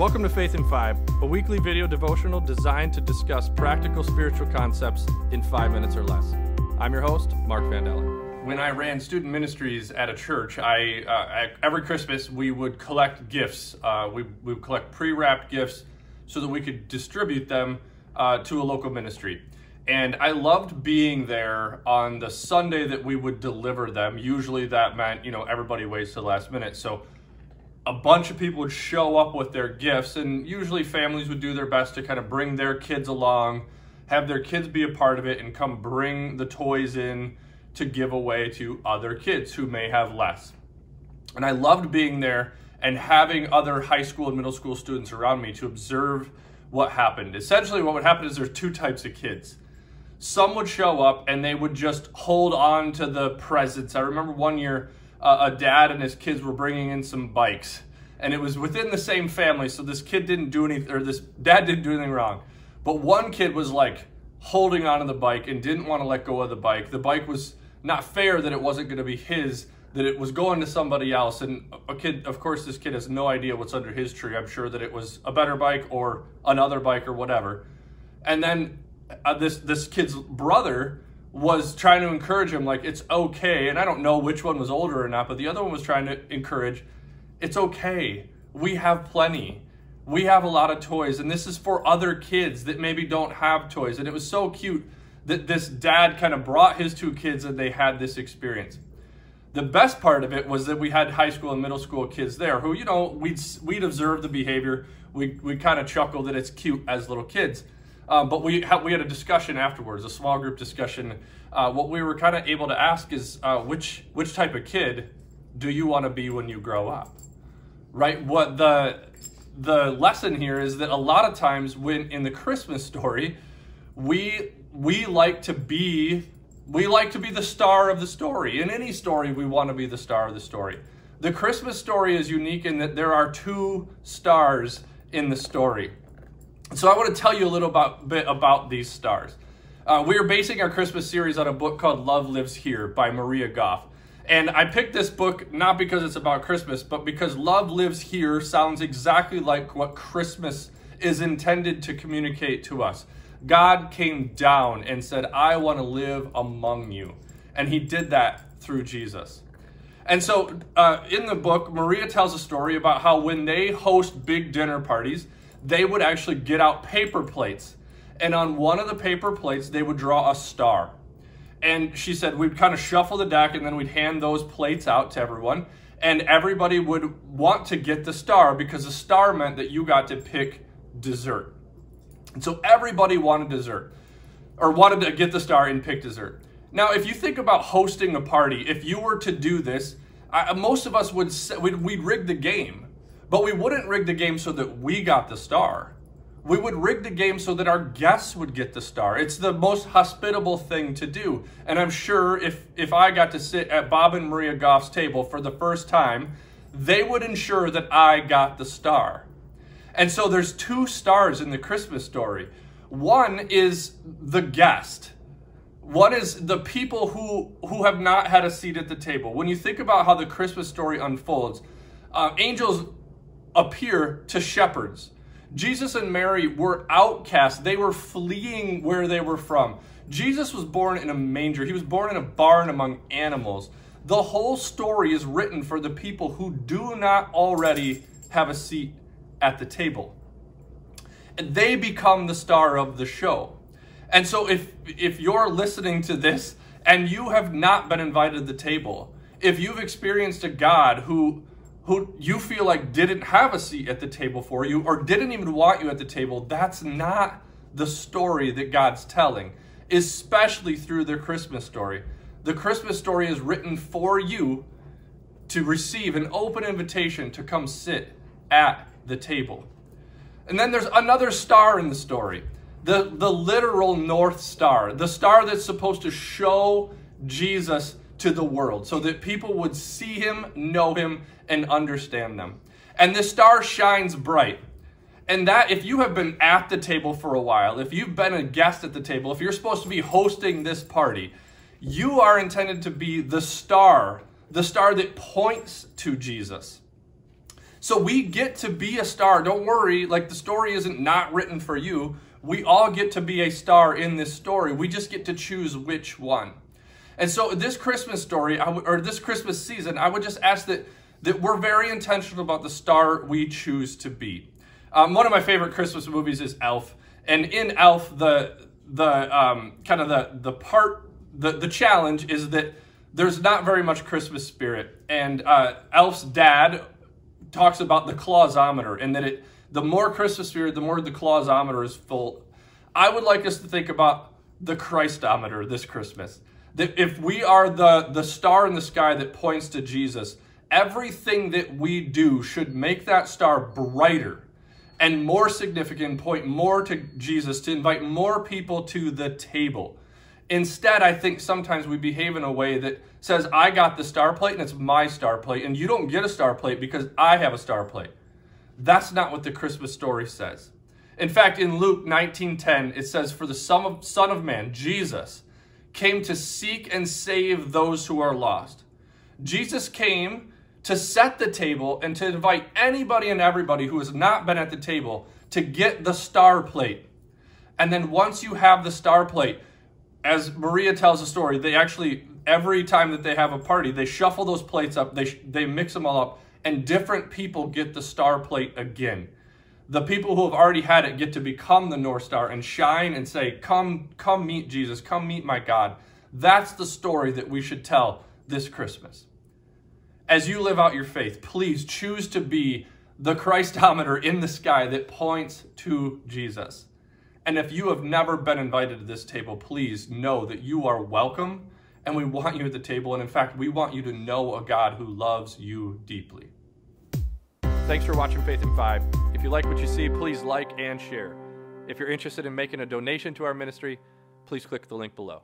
Welcome to Faith in Five, a weekly video devotional designed to discuss practical spiritual concepts in five minutes or less. I'm your host, Mark Vandella. When I ran student ministries at a church, I uh, every Christmas we would collect gifts. Uh, we, we would collect pre-wrapped gifts so that we could distribute them uh, to a local ministry. And I loved being there on the Sunday that we would deliver them. Usually that meant, you know, everybody waits to the last minute. So a bunch of people would show up with their gifts, and usually families would do their best to kind of bring their kids along, have their kids be a part of it, and come bring the toys in to give away to other kids who may have less. And I loved being there and having other high school and middle school students around me to observe what happened. Essentially, what would happen is there's two types of kids. Some would show up and they would just hold on to the presents. I remember one year uh, a dad and his kids were bringing in some bikes, and it was within the same family. So this kid didn't do anything, or this dad didn't do anything wrong, but one kid was like holding onto the bike and didn't want to let go of the bike. The bike was not fair that it wasn't going to be his that it was going to somebody else and a kid of course this kid has no idea what's under his tree i'm sure that it was a better bike or another bike or whatever and then uh, this this kid's brother was trying to encourage him like it's okay and i don't know which one was older or not but the other one was trying to encourage it's okay. We have plenty. We have a lot of toys and this is for other kids that maybe don't have toys. And it was so cute that this dad kind of brought his two kids and they had this experience. The best part of it was that we had high school and middle school kids there who you know we'd we'd observe the behavior. We we kind of chuckled that it's cute as little kids um, but we had, we had a discussion afterwards, a small group discussion. Uh, what we were kind of able to ask is uh, which which type of kid do you want to be when you grow up? Right. What the the lesson here is that a lot of times when in the Christmas story, we we like to be we like to be the star of the story. In any story, we want to be the star of the story. The Christmas story is unique in that there are two stars in the story. So I want to tell you a little about, bit about these stars. Uh, we are basing our Christmas series on a book called Love Lives Here by Maria Goff. And I picked this book not because it's about Christmas, but because Love Lives Here sounds exactly like what Christmas is intended to communicate to us. God came down and said, I want to live among you. And he did that through Jesus. And so uh, in the book, Maria tells a story about how when they host big dinner parties, they would actually get out paper plates. And on one of the paper plates, they would draw a star. And she said we'd kind of shuffle the deck and then we'd hand those plates out to everyone. And everybody would want to get the star because the star meant that you got to pick dessert. And so everybody wanted dessert or wanted to get the star and pick dessert. Now, if you think about hosting a party, if you were to do this, I, most of us would we'd, we'd rig the game but we wouldn't rig the game so that we got the star. We would rig the game so that our guests would get the star. It's the most hospitable thing to do. And I'm sure if, if I got to sit at Bob and Maria Goff's table for the first time, they would ensure that I got the star. And so there's two stars in the Christmas story. One is the guest. One is the people who who have not had a seat at the table. When you think about how the Christmas story unfolds, uh, angels appear to shepherds. Jesus and Mary were outcasts. They were fleeing where they were from. Jesus was born in a manger. He was born in a barn among animals. The whole story is written for the people who do not already have a seat at the table. And they become the star of the show. And so if if you're listening to this and you have not been invited to the table, if you've experienced a God who who you feel like didn't have a seat at the table for you or didn't even want you at the table, that's not the story that God's telling, especially through the Christmas story. The Christmas story is written for you to receive an open invitation to come sit at the table. And then there's another star in the story the, the literal North Star, the star that's supposed to show Jesus to the world so that people would see him, know him, and understand them. And this star shines bright. And that, if you have been at the table for a while, if you've been a guest at the table, if you're supposed to be hosting this party, you are intended to be the star, the star that points to Jesus. So we get to be a star. Don't worry, like the story isn't not written for you. We all get to be a star in this story. We just get to choose which one. And so this Christmas story, or this Christmas season, I would just ask that that we're very intentional about the star we choose to be. Um, one of my favorite Christmas movies is Elf, and in Elf, the the um, kind of the the part the the challenge is that there's not very much Christmas spirit, and uh, Elf's dad talks about the clausometer, and that it the more Christmas spirit, the more the clausometer is full. I would like us to think about the Christometer this Christmas. That if we are the the star in the sky that points to Jesus, everything that we do should make that star brighter and more significant, point more to Jesus, to invite more people to the table. Instead, I think sometimes we behave in a way that says, I got the star plate and it's my star plate, and you don't get a star plate because I have a star plate. That's not what the Christmas story says. In fact, in Luke 19:10, it says, For the Son of, Son of Man, Jesus, came to seek and save those who are lost. Jesus came to set the table and to invite anybody and everybody who has not been at the table to get the star plate. And then once you have the star plate, as Maria tells the story, they actually every time that they have a party, they shuffle those plates up, they they mix them all up, and different people get the star plate again. The people who have already had it get to become the North Star and shine and say, "Come, come meet Jesus, come meet my God." That's the story that we should tell this Christmas as you live out your faith, please choose to be the Christometer in the sky that points to Jesus. And if you have never been invited to this table, please know that you are welcome and we want you at the table. And in fact, we want you to know a God who loves you deeply. Thanks for watching Faith in Five. If you like what you see, please like and share. If you're interested in making a donation to our ministry, please click the link below.